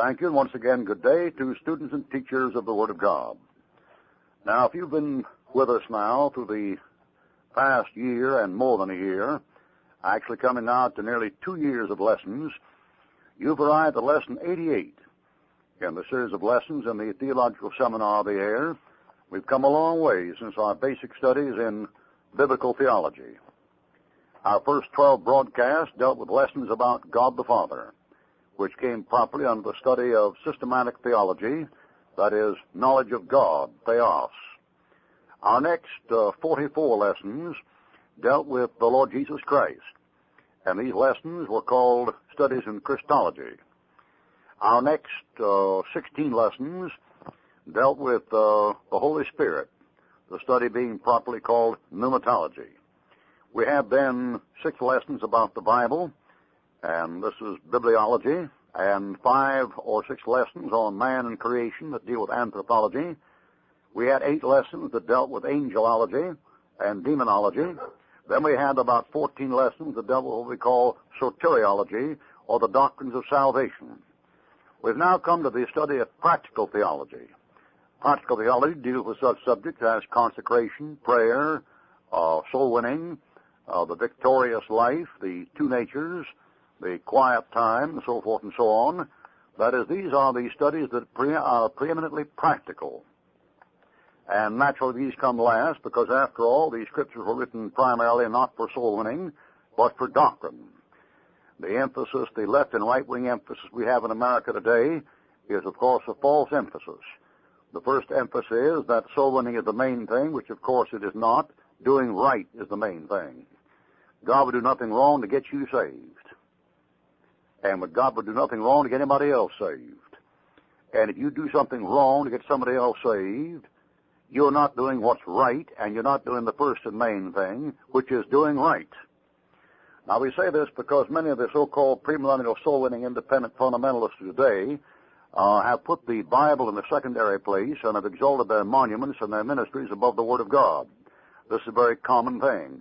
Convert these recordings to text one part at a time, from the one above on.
Thank you, and once again, good day to students and teachers of the Word of God. Now, if you've been with us now through the past year and more than a year, actually coming now to nearly two years of lessons, you've arrived at lesson 88 in the series of lessons in the Theological Seminar of the Air. We've come a long way since our basic studies in biblical theology. Our first 12 broadcasts dealt with lessons about God the Father, which came properly under the study of systematic theology, that is, knowledge of God, theos. Our next uh, 44 lessons dealt with the Lord Jesus Christ, and these lessons were called Studies in Christology. Our next uh, 16 lessons dealt with uh, the Holy Spirit, the study being properly called pneumatology. We have then six lessons about the Bible, and this is bibliology, and five or six lessons on man and creation that deal with anthropology. We had eight lessons that dealt with angelology and demonology. Then we had about 14 lessons that dealt with what we call soteriology, or the doctrines of salvation. We've now come to the study of practical theology. Practical theology deals with such subjects as consecration, prayer, uh, soul winning, uh, the victorious life, the two natures, the quiet time, and so forth and so on. That is, these are the studies that pre- are preeminently practical. And naturally, these come last because, after all, these scriptures were written primarily not for soul winning, but for doctrine. The emphasis, the left and right wing emphasis we have in America today is, of course, a false emphasis. The first emphasis is that soul winning is the main thing, which, of course, it is not. Doing right is the main thing. God would do nothing wrong to get you saved. And with God would do nothing wrong to get anybody else saved. And if you do something wrong to get somebody else saved, you're not doing what's right, and you're not doing the first and main thing, which is doing right. Now we say this because many of the so-called premillennial soul-winning independent fundamentalists today uh, have put the Bible in the secondary place and have exalted their monuments and their ministries above the Word of God. This is a very common thing.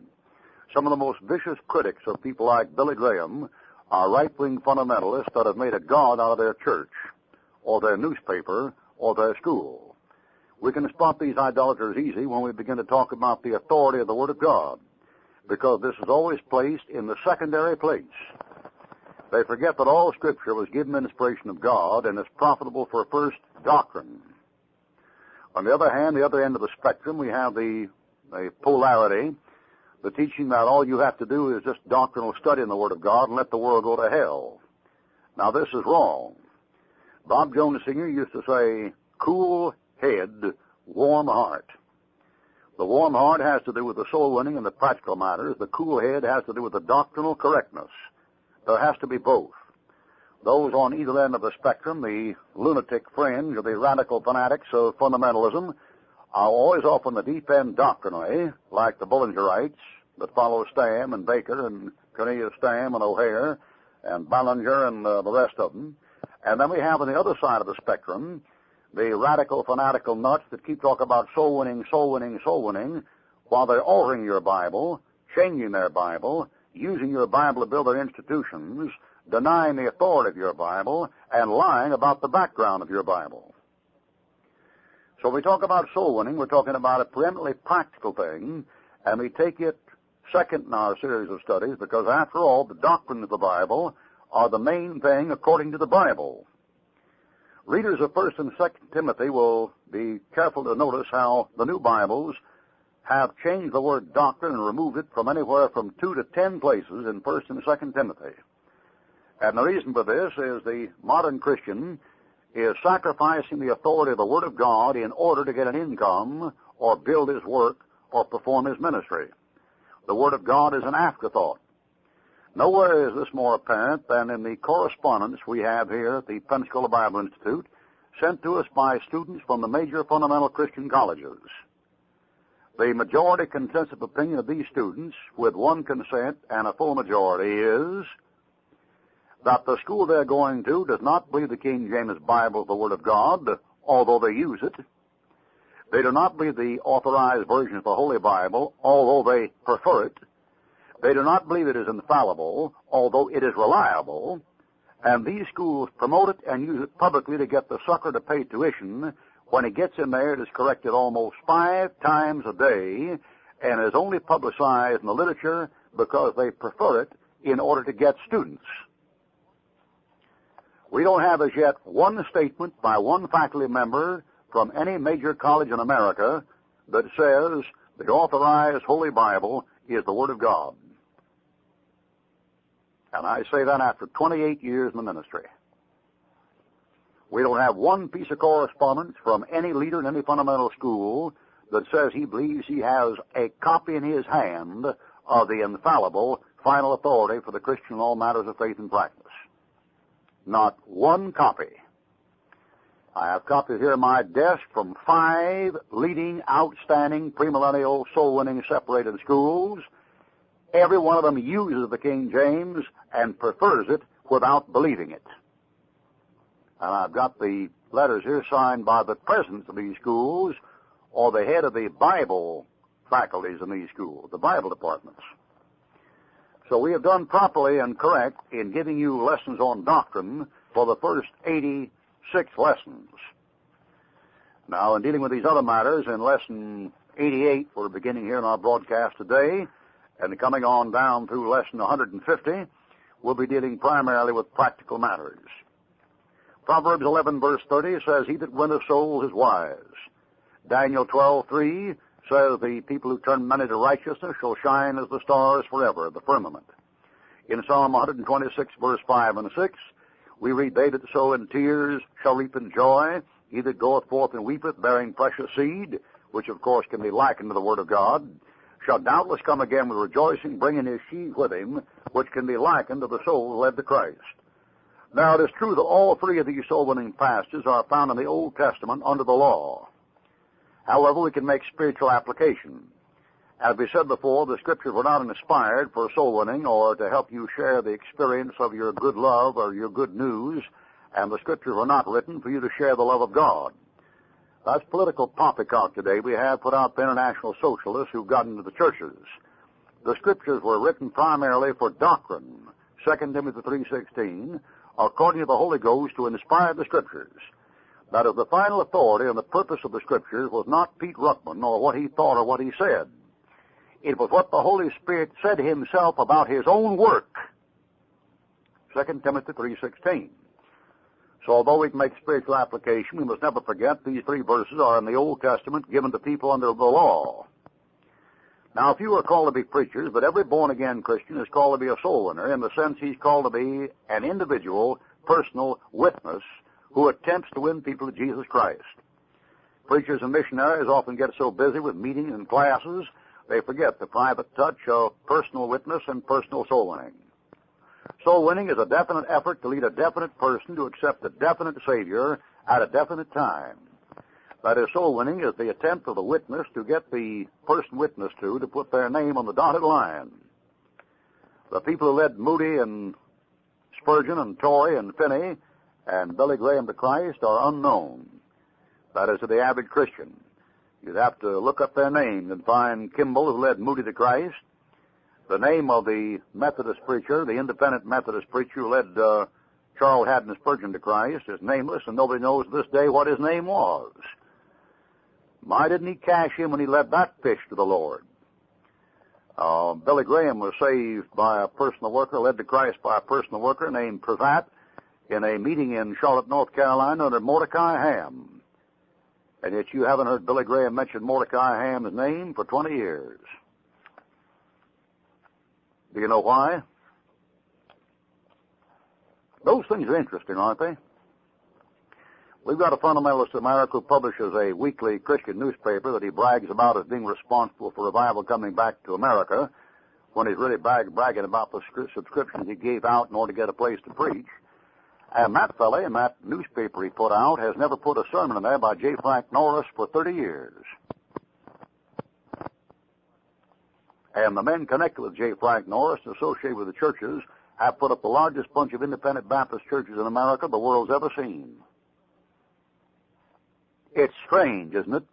Some of the most vicious critics of people like Billy Graham are right-wing fundamentalists that have made a god out of their church, or their newspaper, or their school. We can spot these idolaters easy when we begin to talk about the authority of the Word of God, because this is always placed in the secondary place. They forget that all Scripture was given inspiration of God and is profitable for first doctrine. On the other hand, the other end of the spectrum, we have the, the polarity the teaching that all you have to do is just doctrinal study in the Word of God and let the world go to hell. Now this is wrong. Bob Jones Sr. used to say, cool head, warm heart. The warm heart has to do with the soul winning and the practical matters. The cool head has to do with the doctrinal correctness. There has to be both. Those on either end of the spectrum, the lunatic fringe or the radical fanatics of fundamentalism, are always on the deep end doctrinally, like the Bullingerites that follow Stam and Baker and Cornelius Stam and O'Hair and Bullinger and uh, the rest of them. And then we have on the other side of the spectrum the radical fanatical nuts that keep talking about soul winning, soul winning, soul winning, while they're altering your Bible, changing their Bible, using your Bible to build their institutions, denying the authority of your Bible, and lying about the background of your Bible. So we talk about soul winning, we're talking about a preeminently practical thing, and we take it second in our series of studies because, after all, the doctrine of the Bible are the main thing according to the Bible. Readers of 1st and 2nd Timothy will be careful to notice how the new Bibles have changed the word doctrine and removed it from anywhere from two to ten places in 1st and 2nd Timothy. And the reason for this is the modern Christian is sacrificing the authority of the Word of God in order to get an income or build his work or perform his ministry. The Word of God is an afterthought. Nowhere is this more apparent than in the correspondence we have here at the Pensacola Bible Institute sent to us by students from the major fundamental Christian colleges. The majority consensus opinion of these students, with one consent and a full majority, is that the school they're going to does not believe the King James Bible is the Word of God, although they use it. They do not believe the authorized version of the Holy Bible, although they prefer it. They do not believe it is infallible, although it is reliable. And these schools promote it and use it publicly to get the sucker to pay tuition. When he gets in there, it is corrected almost five times a day and is only publicized in the literature because they prefer it in order to get students. We don't have as yet one statement by one faculty member from any major college in America that says the authorized Holy Bible is the Word of God. And I say that after 28 years in the ministry. We don't have one piece of correspondence from any leader in any fundamental school that says he believes he has a copy in his hand of the infallible final authority for the Christian in all matters of faith and practice. Not one copy. I have copies here in my desk from five leading, outstanding, premillennial, soul-winning separated schools. Every one of them uses the King James and prefers it without believing it. And I've got the letters here signed by the presidents of these schools or the head of the Bible faculties in these schools, the Bible departments. So we have done properly and correct in giving you lessons on doctrine for the first 86 lessons. Now, in dealing with these other matters, in lesson 88, we're beginning here in our broadcast today, and coming on down through lesson 150, we'll be dealing primarily with practical matters. Proverbs 11 verse 30 says, He that winneth souls is wise. Daniel 12:3 says, The people who turn money to righteousness shall shine as the stars forever, the firmament. In Psalm 126 verse 5 and 6, we read, They that sow in tears shall reap in joy. He that goeth forth and weepeth, bearing precious seed, which of course can be likened to the Word of God, shall doubtless come again with rejoicing, bringing his sheaves with him, which can be likened to the soul led to Christ. Now it is true that all three of these soul winning passages are found in the Old Testament under the law. However, we can make spiritual application. As we said before, the scriptures were not inspired for soul winning or to help you share the experience of your good love or your good news, and the scriptures were not written for you to share the love of God. That's political poppycock today we have put out the international socialists who've gotten into the churches. The scriptures were written primarily for doctrine. 2 Timothy 3.16, according to the Holy Ghost to inspire the Scriptures. That is, the final authority and the purpose of the Scriptures was not Pete Ruckman or what he thought or what he said. It was what the Holy Spirit said himself about his own work. 2 Timothy 3.16. So although we can make spiritual application, we must never forget these three verses are in the Old Testament given to people under the law. Now, if you are called to be preachers, but every born again Christian is called to be a soul winner in the sense he's called to be an individual, personal witness who attempts to win people to Jesus Christ. Preachers and missionaries often get so busy with meetings and classes, they forget the private touch of personal witness and personal soul winning. Soul winning is a definite effort to lead a definite person to accept a definite Savior at a definite time. That is, soul winning is the attempt of the witness to get the person witnessed to to put their name on the dotted line. The people who led Moody and Spurgeon and Torrey and Finney and Billy Graham to Christ are unknown. That is to the average Christian. You'd have to look up their names and find Kimball who led Moody to Christ. The name of the Methodist preacher, the independent Methodist preacher who led uh, Charles Haddon Spurgeon to Christ, is nameless, and nobody knows this day what his name was. Why didn't he cash in when he led that fish to the Lord? Uh, Billy Graham was saved by a personal worker, led to Christ by a personal worker named Pravat in a meeting in Charlotte, North Carolina under Mordecai Ham. And yet you haven't heard Billy Graham mention Mordecai Ham's name for 20 years. Do you know why? Those things are interesting, aren't they? We've got a fundamentalist in America who publishes a weekly Christian newspaper that he brags about as being responsible for revival coming back to America when he's really brag, bragging about the subscriptions he gave out in order to get a place to preach. And that fellow in that newspaper he put out has never put a sermon in there by J. Frank Norris for 30 years. And the men connected with J. Frank Norris and associated with the churches have put up the largest bunch of independent Baptist churches in America the world's ever seen. It's strange, isn't it?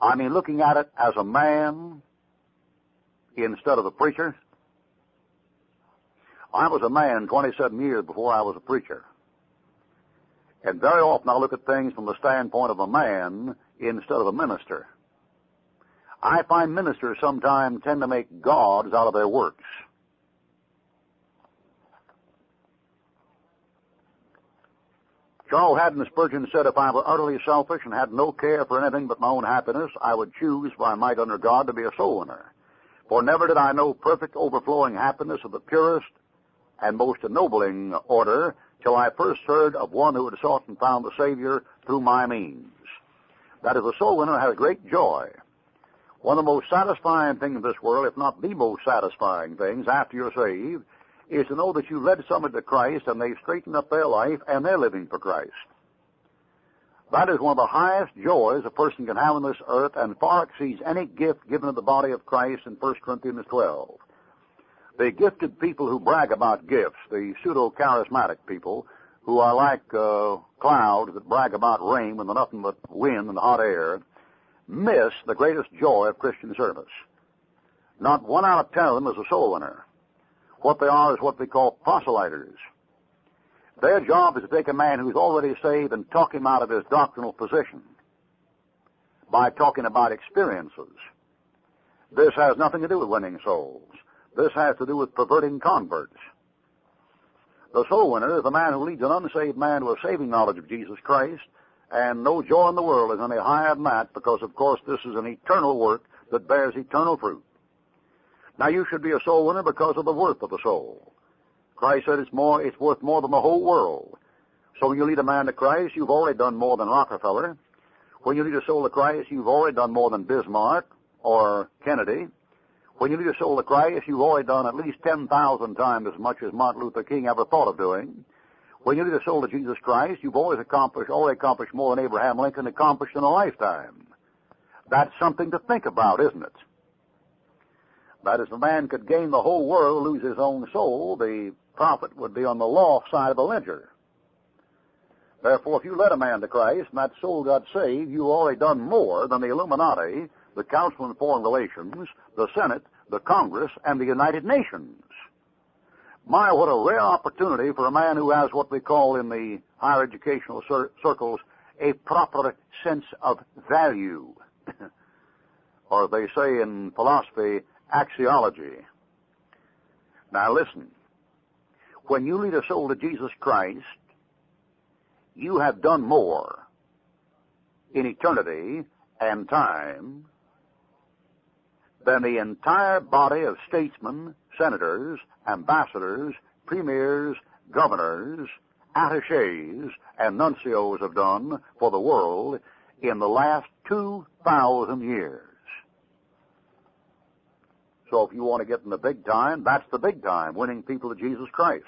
I mean, looking at it as a man instead of a preacher. I was a man 27 years before I was a preacher. And very often I look at things from the standpoint of a man instead of a minister. I find ministers sometimes tend to make gods out of their works. Charles Haddon Spurgeon said, If I were utterly selfish and had no care for anything but my own happiness, I would choose, if I might under God, to be a soul winner. For never did I know perfect overflowing happiness of the purest and most ennobling order till I first heard of one who had sought and found the Savior through my means. That is, a soul winner has great joy. One of the most satisfying things in this world, if not the most satisfying things after you're saved, is to know that you led somebody to Christ and they've straightened up their life and they're living for Christ. That is one of the highest joys a person can have on this earth and far exceeds any gift given to the body of Christ in 1 Corinthians 12. The gifted people who brag about gifts, the pseudo-charismatic people, who are like uh, clouds that brag about rain when there's nothing but wind and hot air, miss the greatest joy of Christian service. Not one out of ten of them is a soul winner. What they are is what we call proselyters. Their job is to take a man who's already saved and talk him out of his doctrinal position by talking about experiences. This has nothing to do with winning souls. This has to do with perverting converts. The soul winner is the man who leads an unsaved man to a saving knowledge of Jesus Christ, and no joy in the world is any higher than that because, of course, this is an eternal work that bears eternal fruit. Now you should be a soul winner because of the worth of the soul. Christ said it's more, it's worth more than the whole world. So when you lead a man to Christ, you've already done more than Rockefeller. When you lead a soul to Christ, you've already done more than Bismarck or Kennedy. When you lead a soul to Christ, you've already done at least 10,000 times as much as Martin Luther King ever thought of doing. When you lead a soul to Jesus Christ, you've always accomplished, already accomplished more than Abraham Lincoln accomplished in a lifetime. That's something to think about, isn't it? That is, a man could gain the whole world, lose his own soul, the profit would be on the loss side of the ledger. Therefore, if you led a man to Christ and that soul got saved, you've already done more than the Illuminati, the Council on Foreign Relations, the Senate, the Congress, and the United Nations. My, what a rare opportunity for a man who has what we call in the higher educational cir- circles a proper sense of value. or they say in philosophy, axiology. Now listen. When you lead a soul to Jesus Christ, you have done more in eternity and time than the entire body of statesmen, senators, ambassadors, premiers, governors, attaches, and nuncios have done for the world in the last 2,000 years. So if you want to get in the big time, that's the big time, winning people to Jesus Christ.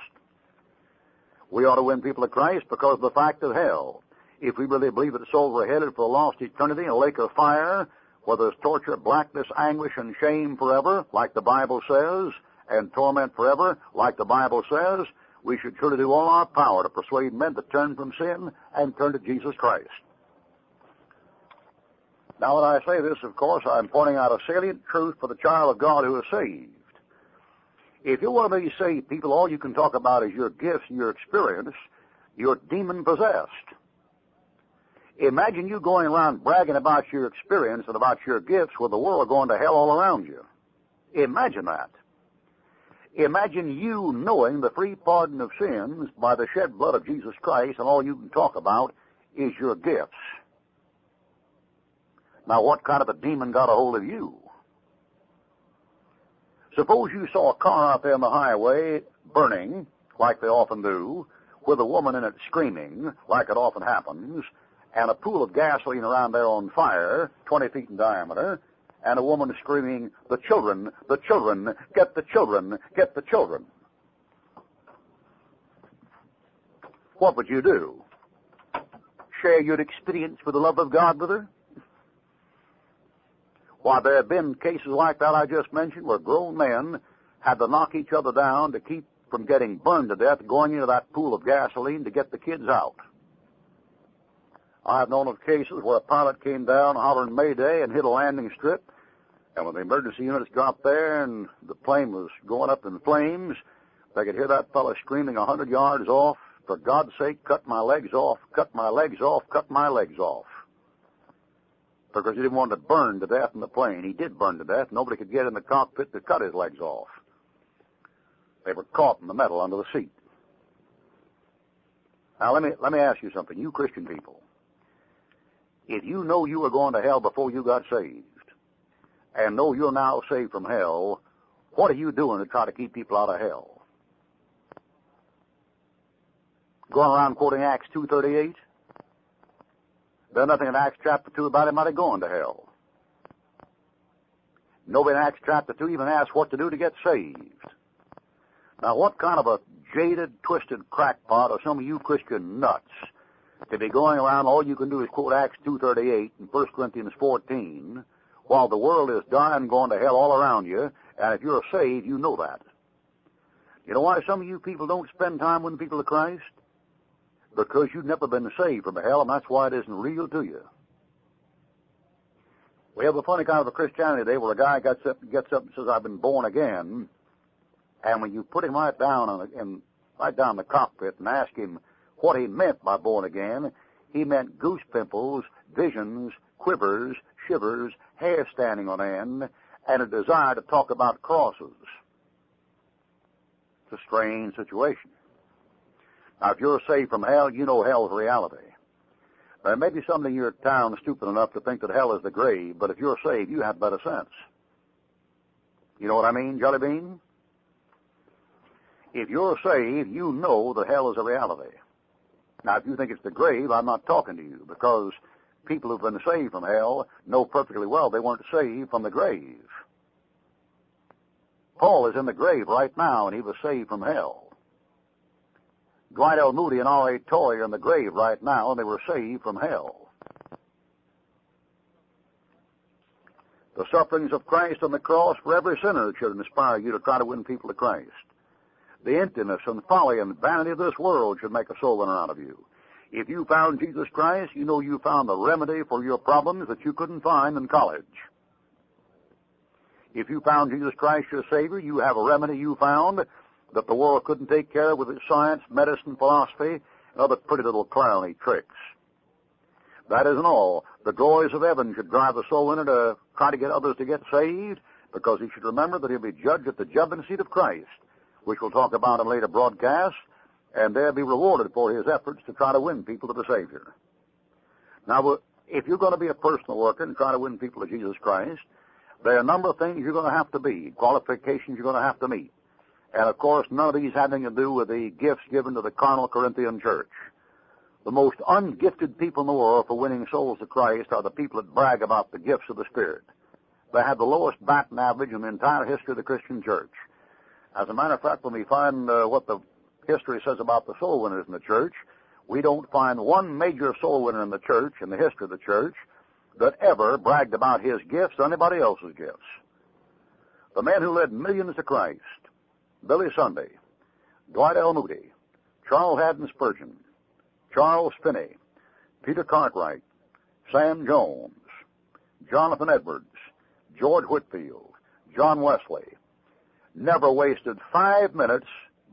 We ought to win people to Christ because of the fact of hell. If we really believe that souls are headed for a lost eternity in a lake of fire, where there's torture, blackness, anguish, and shame forever, like the Bible says, and torment forever, like the Bible says, we should surely do all our power to persuade men to turn from sin and turn to Jesus Christ. Now, when I say this, of course, I'm pointing out a salient truth for the child of God who is saved. If you want to be saved people, all you can talk about is your gifts and your experience. You're demon possessed. Imagine you going around bragging about your experience and about your gifts with the world going to hell all around you. Imagine that. Imagine you knowing the free pardon of sins by the shed blood of Jesus Christ and all you can talk about is your gifts. Now, what kind of a demon got a hold of you? Suppose you saw a car out there on the highway burning, like they often do, with a woman in it screaming, like it often happens, and a pool of gasoline around there on fire, 20 feet in diameter, and a woman screaming, the children, the children, get the children, get the children. What would you do? Share your experience with the love of God with her? Why, there have been cases like that I just mentioned where grown men had to knock each other down to keep from getting burned to death going into that pool of gasoline to get the kids out. I've known of cases where a pilot came down hollering Mayday and hit a landing strip, and when the emergency units got there and the plane was going up in flames, They could hear that fellow screaming a hundred yards off, for God's sake, cut my legs off, cut my legs off, cut my legs off. Because he didn't want to burn to death in the plane. He did burn to death. Nobody could get in the cockpit to cut his legs off. They were caught in the metal under the seat. Now let me let me ask you something, you Christian people. If you know you were going to hell before you got saved, and know you're now saved from hell, what are you doing to try to keep people out of hell? Going around quoting Acts 2.38? There's nothing in Acts chapter 2 about anybody going to hell. Nobody in Acts chapter 2 even asks what to do to get saved. Now, what kind of a jaded, twisted crackpot are some of you Christian nuts to be going around, all you can do is quote Acts 2.38 and 1 Corinthians 14, while the world is dying going to hell all around you, and if you're saved, you know that. You know why some of you people don't spend time with the people of Christ? Because you've never been saved from hell, and that's why it isn't real to you. We have a funny kind of a Christianity today where a guy gets up, gets up and says, I've been born again, and when you put him right down in, right down the cockpit and ask him what he meant by born again, he meant goose pimples, visions, quivers, shivers, hair standing on end, and a desire to talk about crosses. It's a strange situation. Now, if you're saved from hell, you know hell's reality. There may be somebody in your town stupid enough to think that hell is the grave, but if you're saved, you have better sense. You know what I mean, Jelly Bean? If you're saved, you know that hell is a reality. Now, if you think it's the grave, I'm not talking to you because people who've been saved from hell know perfectly well they weren't saved from the grave. Paul is in the grave right now, and he was saved from hell. Dwight L. Moody and R.A. Torrey are in the grave right now, and they were saved from hell. The sufferings of Christ on the cross for every sinner should inspire you to try to win people to Christ. The emptiness and folly and vanity of this world should make a soul winner out of you. If you found Jesus Christ, you know you found the remedy for your problems that you couldn't find in college. If you found Jesus Christ your Savior, you have a remedy you found that the world couldn't take care of with its science, medicine, philosophy, and other pretty little clowny tricks. That isn't all. The glories of heaven should drive the soul winner to try to get others to get saved, because he should remember that he'll be judged at the judgment seat of Christ, which we'll talk about in later broadcasts, and there be rewarded for his efforts to try to win people to the Savior. Now, uh, if you're going to be a personal worker and try to win people to Jesus Christ, there are a number of things you're going to have to be, qualifications you're going to have to meet. And of course, none of these having to do with the gifts given to the carnal Corinthian church. The most ungifted people in the world for winning souls to Christ are the people that brag about the gifts of the Spirit. They have the lowest baton average in the entire history of the Christian church. As a matter of fact, when we find uh, what the history says about the soul winners in the church, we don't find one major soul winner in the church, in the history of the church, that ever bragged about his gifts or anybody else's gifts. The men who led millions to Christ, Billy Sunday, Dwight L. Moody, Charles Haddon Spurgeon, Charles Finney, Peter Cartwright, Sam Jones, Jonathan Edwards, George Whitefield, John Wesley, never wasted five minutes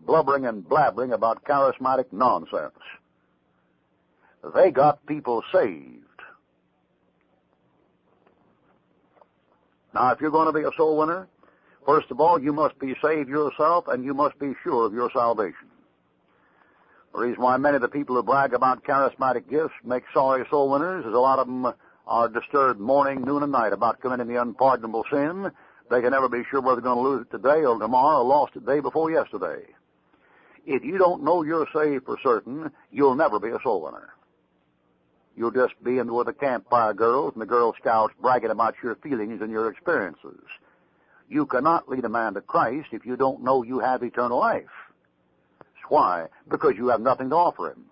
blubbering and blabbering about charismatic nonsense. They got people saved. Now, if you're going to be a soul winner, first of all, you must be saved yourself and you must be sure of your salvation. The reason why many of the people who brag about charismatic gifts make sorry soul winners is a lot of them are disturbed morning, noon, and night about committing the unpardonable sin. They can never be sure whether they're going to lose it today or tomorrow or lost it day before yesterday. If you don't know you're saved for certain, you'll never be a soul winner. You'll just be in with the campfire girls and the Girl Scouts bragging about your feelings and your experiences. You cannot lead a man to Christ if you don't know you have eternal life. Why? Because you have nothing to offer him.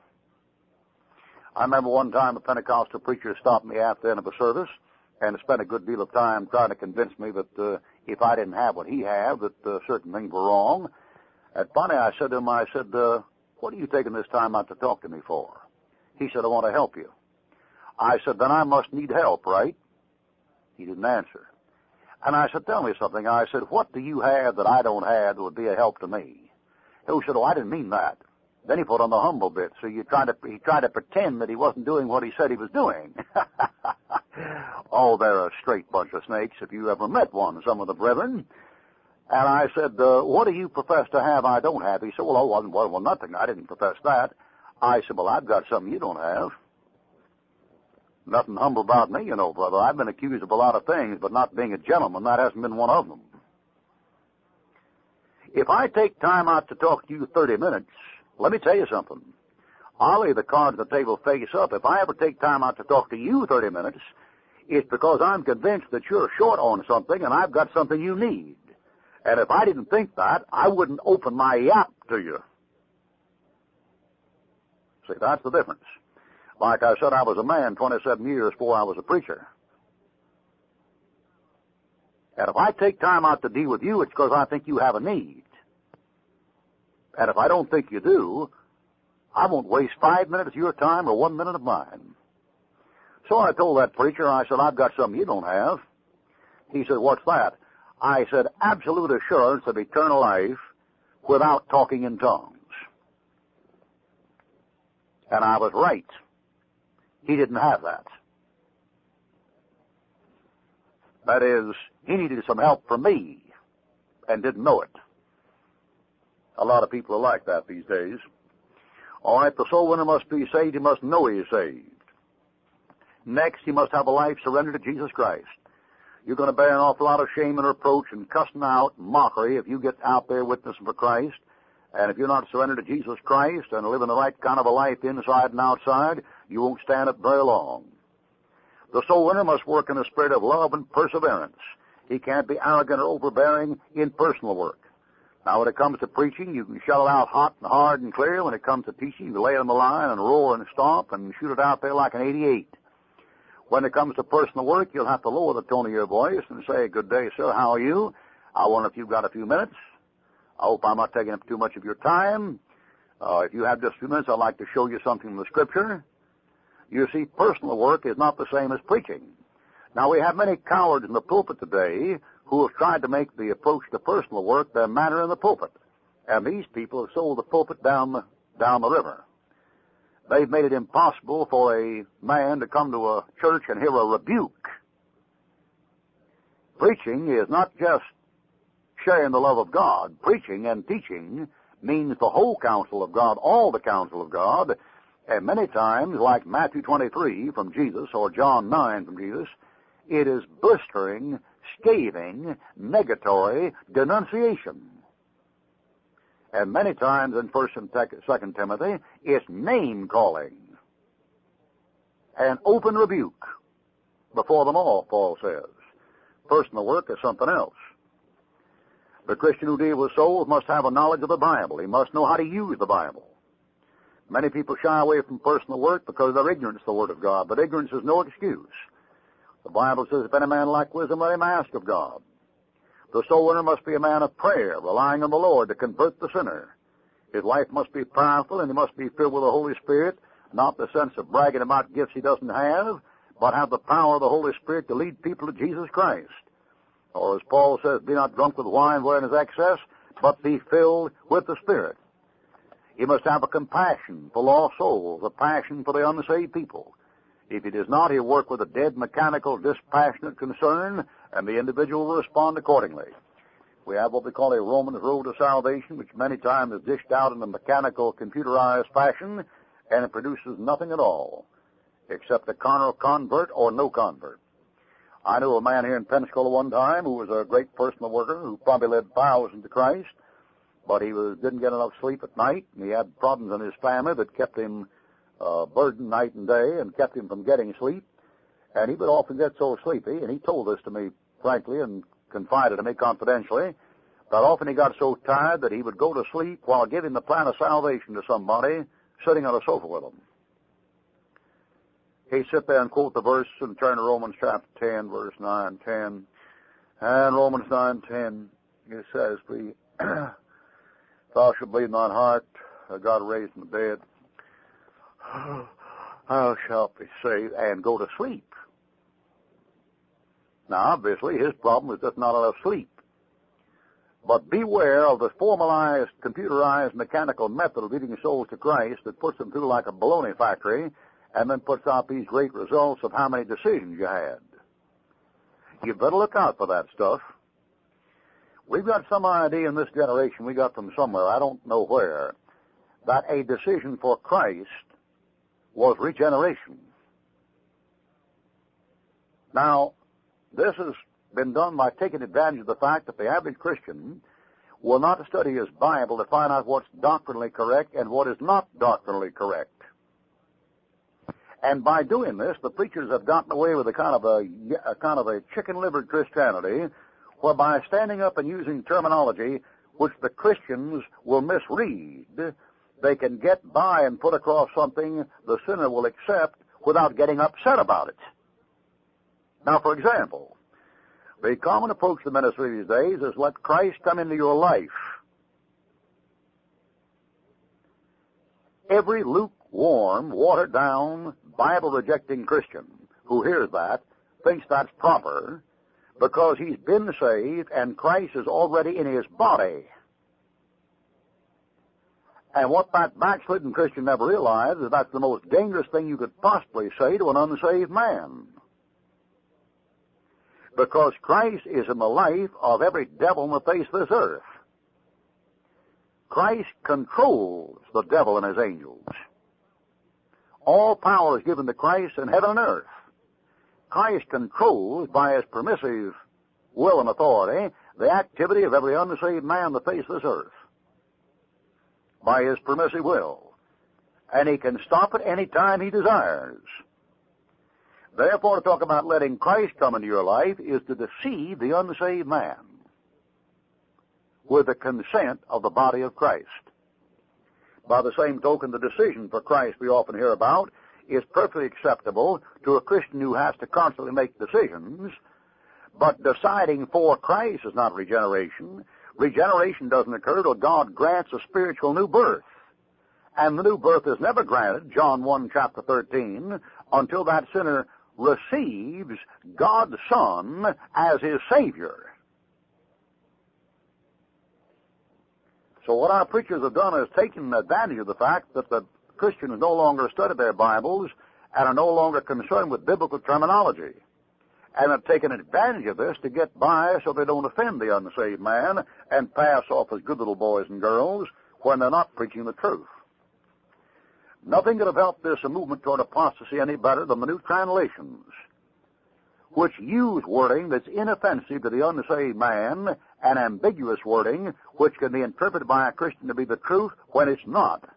I remember one time a Pentecostal preacher stopped me after the end of a service and spent a good deal of time trying to convince me that uh, if I didn't have what he had, that uh, certain things were wrong. And finally, I said to him, I said, uh, "What are you taking this time out to talk to me for?" He said, "I want to help you." I said, "Then I must need help, right?" He didn't answer. And I said, "Tell me something." I said, "What do you have that I don't have that would be a help to me?" Who said, oh, I didn't mean that. Then he put on the humble bit. So you to, he tried to pretend that he wasn't doing what he said he was doing. oh, they're a straight bunch of snakes if you ever met one, some of the brethren. And I said, uh, what do you profess to have I don't have? He said, well, oh, well, well, nothing. I didn't profess that. I said, well, I've got something you don't have. Nothing humble about me, you know, brother. I've been accused of a lot of things, but not being a gentleman, that hasn't been one of them. If I take time out to talk to you 30 minutes, let me tell you something. I'll lay the cards on the table face up. If I ever take time out to talk to you 30 minutes, it's because I'm convinced that you're short on something and I've got something you need. And if I didn't think that, I wouldn't open my yap to you. See, that's the difference. Like I said, I was a man 27 years before I was a preacher. And if I take time out to deal with you, it's because I think you have a need. And if I don't think you do, I won't waste five minutes of your time or one minute of mine. So I told that preacher, I said, I've got something you don't have. He said, what's that? I said, absolute assurance of eternal life without talking in tongues. And I was right. He didn't have that. That is, he needed some help from me and didn't know it. A lot of people are like that these days. All right, the soul winner must be saved. He must know he is saved. Next, he must have a life surrendered to Jesus Christ. You're going to bear an awful lot of shame and reproach and cussing out mockery if you get out there witnessing for Christ. And if you're not surrendered to Jesus Christ and living the right kind of a life inside and outside, you won't stand it very long. The soul winner must work in a spirit of love and perseverance. He can't be arrogant or overbearing in personal work. Now, when it comes to preaching, you can shell it out hot and hard and clear. When it comes to teaching, you lay it on the line and roar and stomp and shoot it out there like an 88. When it comes to personal work, you'll have to lower the tone of your voice and say, good day, sir, how are you? I wonder if you've got a few minutes. I hope I'm not taking up too much of your time. Uh, if you have just a few minutes, I'd like to show you something from the Scripture. You see, personal work is not the same as preaching. Now, we have many cowards in the pulpit today who have tried to make the approach to personal work their manner in the pulpit. And these people have sold the pulpit down the, down the river. They've made it impossible for a man to come to a church and hear a rebuke. Preaching is not just sharing the love of God. Preaching and teaching means the whole counsel of God, all the counsel of God, and many times, like Matthew 23 from Jesus or John 9 from Jesus, it is blistering, scathing, negatory denunciation. And many times in 1st and 2nd Timothy, it's name calling and open rebuke before them all, Paul says. Personal work is something else. The Christian who deals with souls must have a knowledge of the Bible. He must know how to use the Bible. Many people shy away from personal work because they're ignorant of the Word of God, but ignorance is no excuse. The Bible says, if any man lack wisdom, let him ask of God. The soul winner must be a man of prayer, relying on the Lord to convert the sinner. His life must be powerful and he must be filled with the Holy Spirit, not the sense of bragging about gifts he doesn't have, but have the power of the Holy Spirit to lead people to Jesus Christ. Or as Paul says, be not drunk with wine wherein is excess, but be filled with the Spirit. He must have a compassion for lost souls, a passion for the unsaved people. If he does not, he'll work with a dead, mechanical, dispassionate concern, and the individual will respond accordingly. We have what we call a Roman's Road to Salvation, which many times is dished out in a mechanical, computerized fashion, and it produces nothing at all, except a carnal convert or no convert. I knew a man here in Pensacola one time who was a great personal worker who probably led thousands to Christ, but he was, didn't get enough sleep at night, and he had problems in his family that kept him uh, burdened night and day and kept him from getting sleep. And he would often get so sleepy, and he told this to me frankly and confided to me confidentially, that often he got so tired that he would go to sleep while giving the plan of salvation to somebody sitting on a sofa with him he sit there and quote the verse and turn to Romans chapter 10, verse 9, 10. And Romans 9, 10, it says, "Be thou shalt believe in thine heart, God raised from the dead, Oh, thou shalt be saved, and go to sleep. Now, obviously, his problem is just not enough sleep. But beware of the formalized, computerized, mechanical method of leading souls to Christ that puts them through like a baloney factory and then puts out these great results of how many decisions you had. You better look out for that stuff. We've got some idea in this generation, we got from somewhere, I don't know where, that a decision for Christ was regeneration. Now, this has been done by taking advantage of the fact that the average Christian will not study his Bible to find out what's doctrinally correct and what is not doctrinally correct. And by doing this, the preachers have gotten away with a kind of a, a kind of a chicken-livered Christianity, whereby standing up and using terminology which the Christians will misread, they can get by and put across something the sinner will accept without getting upset about it. Now, for example, the common approach to ministry these days is let Christ come into your life. Every lukewarm, watered down, Bible rejecting Christian who hears that thinks that's proper because he's been saved and Christ is already in his body. And what that backslidden Christian never realized is that's the most dangerous thing you could possibly say to an unsaved man. Because Christ is in the life of every devil on the face of this earth. Christ controls the devil and his angels. All power is given to Christ in heaven and earth. Christ controls by his permissive will and authority the activity of every unsaved man on the face of this earth. By his permissive will. And he can stop at any time he desires. Therefore, to talk about letting Christ come into your life is to deceive the unsaved man with the consent of the body of Christ. By the same token, the decision for Christ we often hear about is perfectly acceptable to a Christian who has to constantly make decisions, but deciding for Christ is not regeneration. Regeneration doesn't occur till God grants a spiritual new birth. And the new birth is never granted, John 1 chapter 13, until that sinner receives God's Son as his Savior. So what our preachers have done is taken advantage of the fact that the Christians no longer study their Bibles and are no longer concerned with biblical terminology. And have taken advantage of this to get by so they don't offend the unsaved man and pass off as good little boys and girls when they're not preaching the truth. Nothing could have helped this movement toward apostasy any better than the new translations, which use wording that's inoffensive to the unsaved man and ambiguous wording which can be interpreted by a Christian to be the truth when it's not.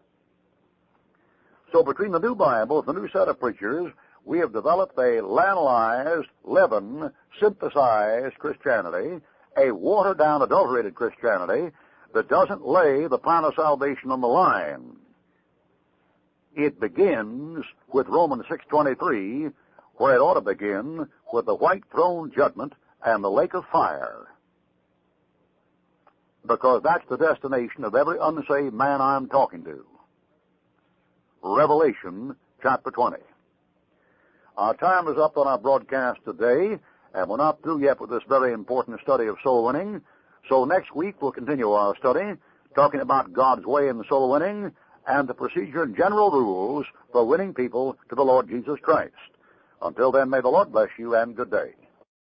So between the new Bible and the new set of preachers, we have developed a lanolized, leaven, synthesized Christianity, a watered down, adulterated Christianity that doesn't lay the plan of salvation on the line. It begins with Romans 6.23, where it ought to begin with the white throne judgment and the lake of fire because that's the destination of every unsaved man I'm talking to. Revelation chapter 20. Our time is up on our broadcast today, and we're not through yet with this very important study of soul winning. So next week we'll continue our study, talking about God's way in soul winning and the procedure and general rules for winning people to the Lord Jesus Christ. Until then, may the Lord bless you and good day.